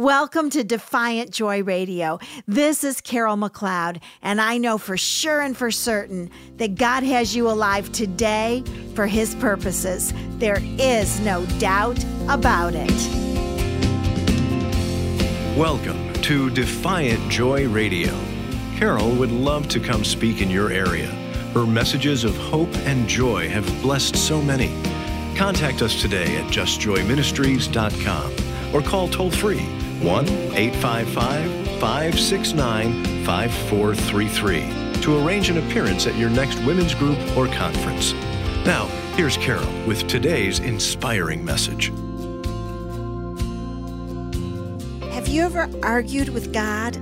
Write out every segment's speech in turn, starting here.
Welcome to Defiant Joy Radio. This is Carol McLeod, and I know for sure and for certain that God has you alive today for His purposes. There is no doubt about it. Welcome to Defiant Joy Radio. Carol would love to come speak in your area. Her messages of hope and joy have blessed so many. Contact us today at justjoyministries.com or call toll free 1 855 569 5433 to arrange an appearance at your next women's group or conference. Now, here's Carol with today's inspiring message. Have you ever argued with God?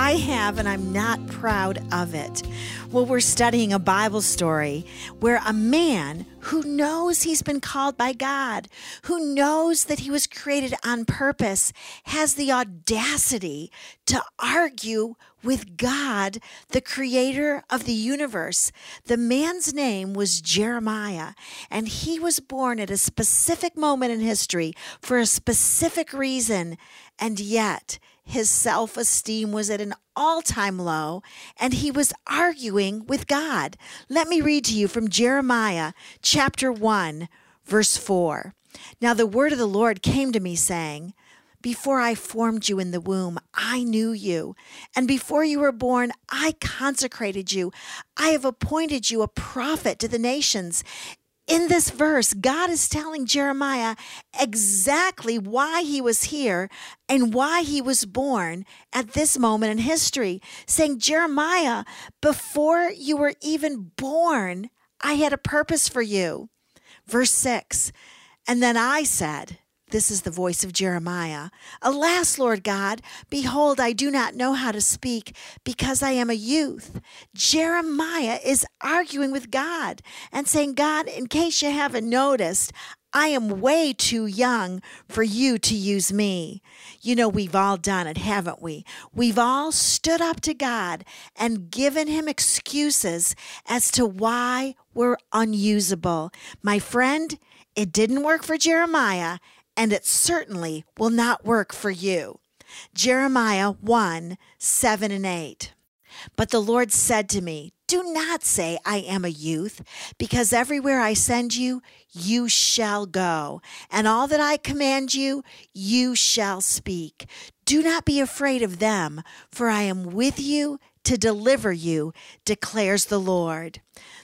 I have, and I'm not proud of it. Well, we're studying a Bible story where a man who knows he's been called by God, who knows that he was created on purpose, has the audacity to argue with God, the creator of the universe. The man's name was Jeremiah, and he was born at a specific moment in history for a specific reason, and yet his self esteem was at an all time low, and he was arguing with God. Let me read to you from Jeremiah chapter 1, verse 4. Now the word of the Lord came to me, saying, before I formed you in the womb, I knew you. And before you were born, I consecrated you. I have appointed you a prophet to the nations in this verse, God is telling Jeremiah exactly why he was here and why he was born at this moment in history, saying, Jeremiah, before you were even born, I had a purpose for you. Verse 6 And then I said, this is the voice of Jeremiah. Alas, Lord God, behold, I do not know how to speak because I am a youth. Jeremiah is arguing with God and saying, God, in case you haven't noticed, I am way too young for you to use me. You know, we've all done it, haven't we? We've all stood up to God and given him excuses as to why we're unusable. My friend, it didn't work for Jeremiah and it certainly will not work for you. Jeremiah 1 7 and 8. But the Lord said to me, Do not say, I am a youth, because everywhere I send you, you shall go, and all that I command you, you shall speak. Do not be afraid of them, for I am with you to deliver you, declares the Lord.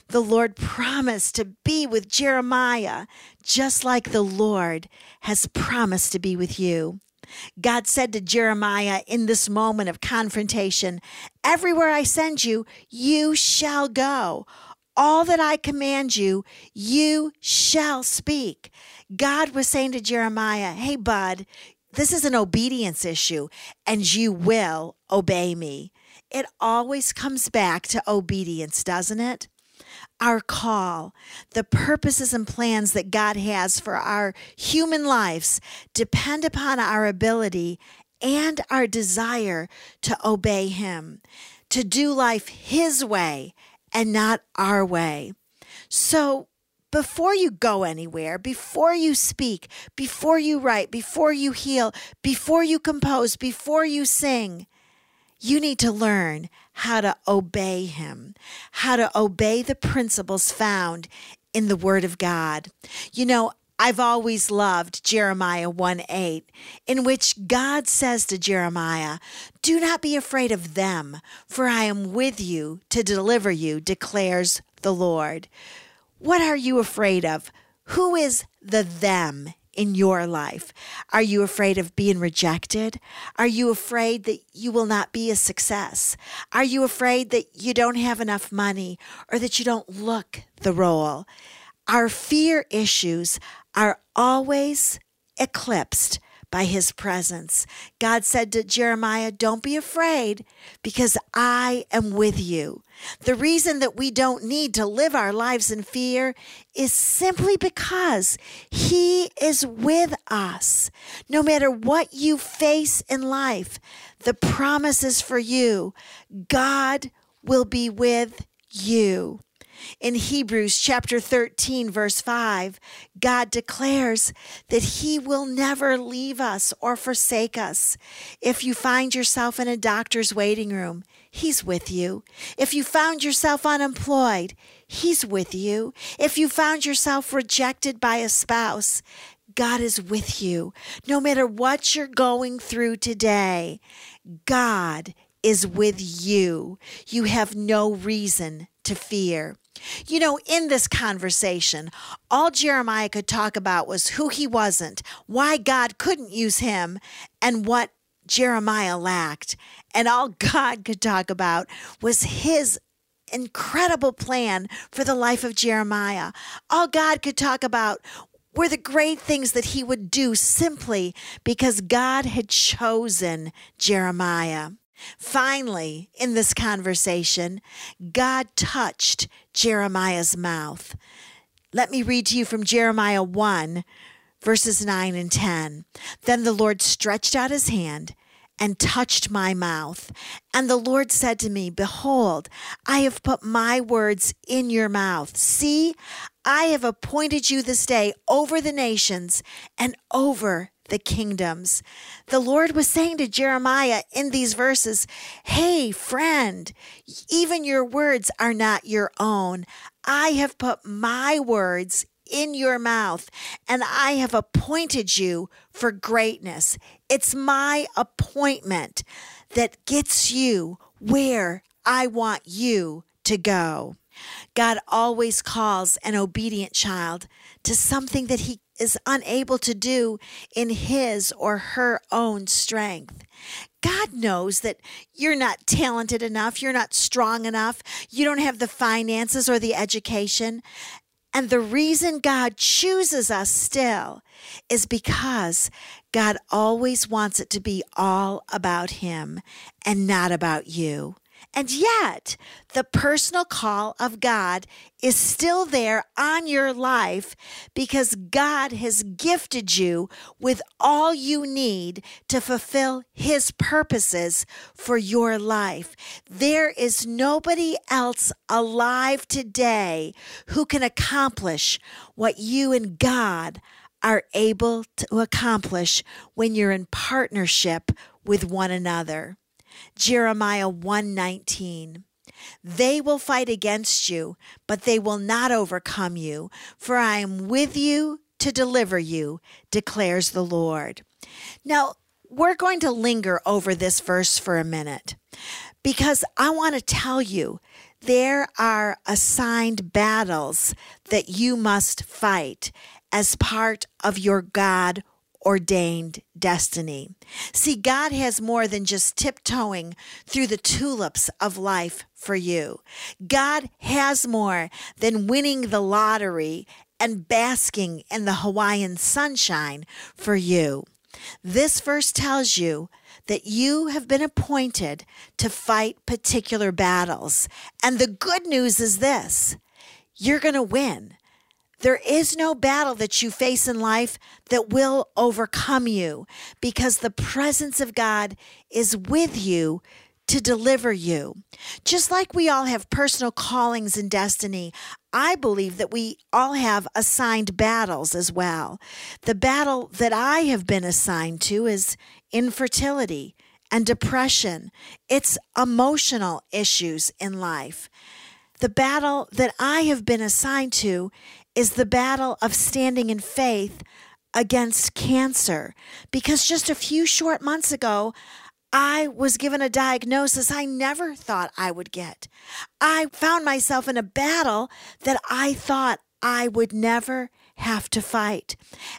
The Lord promised to be with Jeremiah, just like the Lord has promised to be with you. God said to Jeremiah in this moment of confrontation, Everywhere I send you, you shall go. All that I command you, you shall speak. God was saying to Jeremiah, Hey, bud, this is an obedience issue, and you will obey me. It always comes back to obedience, doesn't it? our call, the purposes and plans that God has for our human lives depend upon our ability and our desire to obey Him, to do life His way and not our way. So, before you go anywhere, before you speak, before you write, before you heal, before you compose, before you sing, you need to learn how to obey Him, how to obey the principles found in the Word of God. You know, I've always loved Jeremiah 1 8, in which God says to Jeremiah, Do not be afraid of them, for I am with you to deliver you, declares the Lord. What are you afraid of? Who is the them in your life? Are you afraid of being rejected? Are you afraid that you will not be a success? Are you afraid that you don't have enough money or that you don't look the role? Our fear issues are always eclipsed by his presence. God said to Jeremiah, Don't be afraid because I am with you. The reason that we don't need to live our lives in fear is simply because he is with us. No matter what you face in life, the promise is for you. God will be with you. In Hebrews chapter 13, verse 5, God declares that He will never leave us or forsake us. If you find yourself in a doctor's waiting room, He's with you. If you found yourself unemployed, He's with you. If you found yourself rejected by a spouse, God is with you. No matter what you're going through today, God is with you. You have no reason to fear. You know, in this conversation, all Jeremiah could talk about was who he wasn't, why God couldn't use him, and what Jeremiah lacked. And all God could talk about was his incredible plan for the life of Jeremiah. All God could talk about were the great things that he would do simply because God had chosen Jeremiah. Finally, in this conversation, God touched Jeremiah's mouth. Let me read to you from Jeremiah 1, verses 9 and 10. Then the Lord stretched out his hand and touched my mouth. And the Lord said to me, Behold, I have put my words in your mouth. See, I have appointed you this day over the nations and over the kingdoms. The Lord was saying to Jeremiah in these verses, Hey, friend, even your words are not your own. I have put my words in your mouth, and I have appointed you for greatness. It's my appointment that gets you where I want you to go. God always calls an obedient child to something that he is unable to do in his or her own strength. God knows that you're not talented enough, you're not strong enough, you don't have the finances or the education. And the reason God chooses us still is because God always wants it to be all about Him and not about you. And yet, the personal call of God is still there on your life because God has gifted you with all you need to fulfill His purposes for your life. There is nobody else alive today who can accomplish what you and God are able to accomplish when you're in partnership with one another. Jeremiah 119. They will fight against you, but they will not overcome you, for I am with you to deliver you, declares the Lord. Now, we're going to linger over this verse for a minute because I want to tell you there are assigned battles that you must fight as part of your God ordained destiny. See, God has more than just tiptoeing through the tulips of life for you. God has more than winning the lottery and basking in the Hawaiian sunshine for you. This verse tells you that you have been appointed to fight particular battles. And the good news is this you're going to win. There is no battle that you face in life that will overcome you because the presence of God is with you to deliver you. Just like we all have personal callings and destiny, I believe that we all have assigned battles as well. The battle that I have been assigned to is infertility and depression, it's emotional issues in life. The battle that I have been assigned to is the battle of standing in faith against cancer. Because just a few short months ago, I was given a diagnosis I never thought I would get. I found myself in a battle that I thought I would never have to fight.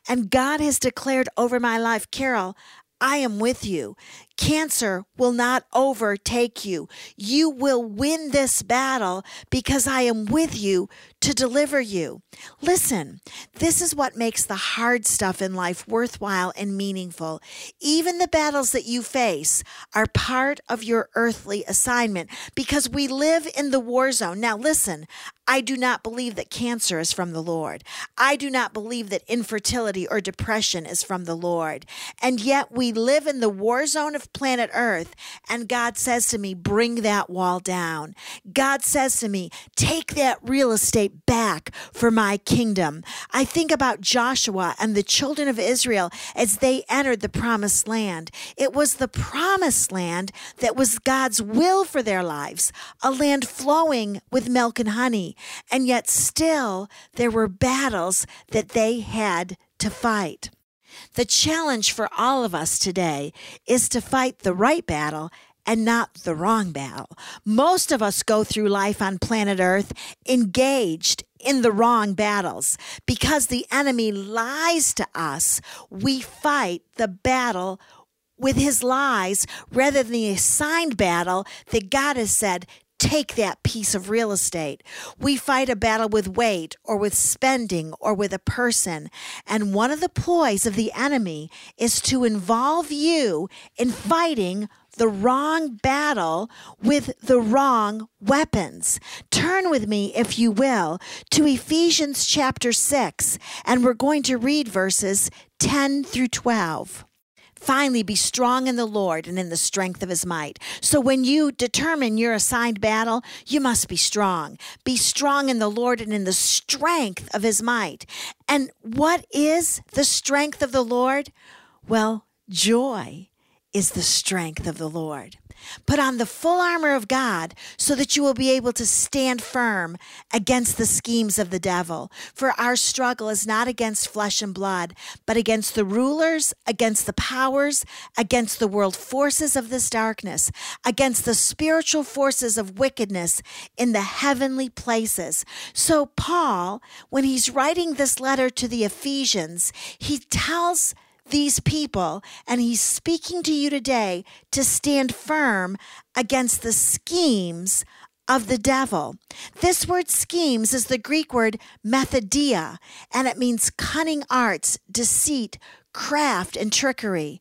And God has declared over my life, Carol, I am with you. Cancer will not overtake you. You will win this battle because I am with you to deliver you. Listen, this is what makes the hard stuff in life worthwhile and meaningful. Even the battles that you face are part of your earthly assignment because we live in the war zone. Now, listen, I do not believe that cancer is from the Lord. I do not believe that infertility or depression is from the Lord. And yet we live in the war zone of planet Earth, and God says to me, Bring that wall down. God says to me, Take that real estate back for my kingdom. I think about Joshua and the children of Israel as they entered the promised land. It was the promised land that was God's will for their lives, a land flowing with milk and honey. And yet, still, there were battles that they had to fight. The challenge for all of us today is to fight the right battle and not the wrong battle. Most of us go through life on planet Earth engaged in the wrong battles. Because the enemy lies to us, we fight the battle with his lies rather than the assigned battle that God has said, take that piece of real estate. We fight a battle with weight or with spending or with a person. And one of the ploys of the enemy is to involve you in fighting the wrong battle with the wrong weapons. Turn with me, if you will, to Ephesians chapter 6, and we're going to read verses 10 through 12. Finally, be strong in the Lord and in the strength of his might. So, when you determine your assigned battle, you must be strong. Be strong in the Lord and in the strength of his might. And what is the strength of the Lord? Well, joy is the strength of the Lord. Put on the full armor of God so that you will be able to stand firm against the schemes of the devil. For our struggle is not against flesh and blood, but against the rulers, against the powers, against the world forces of this darkness, against the spiritual forces of wickedness in the heavenly places. So, Paul, when he's writing this letter to the Ephesians, he tells these people, and he's speaking to you today to stand firm against the schemes of the devil. This word schemes is the Greek word methodeia, and it means cunning arts, deceit, craft, and trickery.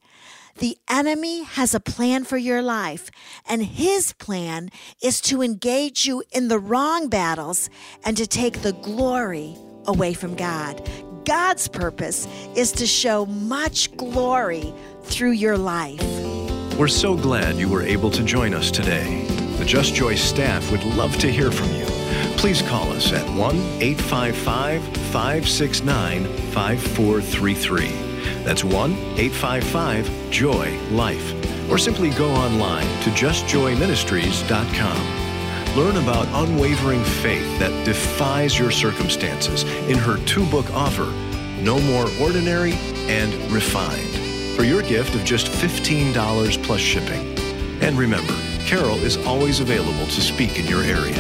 The enemy has a plan for your life, and his plan is to engage you in the wrong battles and to take the glory away from God. God's purpose is to show much glory through your life. We're so glad you were able to join us today. The Just Joy staff would love to hear from you. Please call us at 1 855 569 5433. That's 1 855 Joy Life. Or simply go online to justjoyministries.com. Learn about unwavering faith that defies your circumstances in her two book offer, No More Ordinary and Refined, for your gift of just $15 plus shipping. And remember, Carol is always available to speak in your area.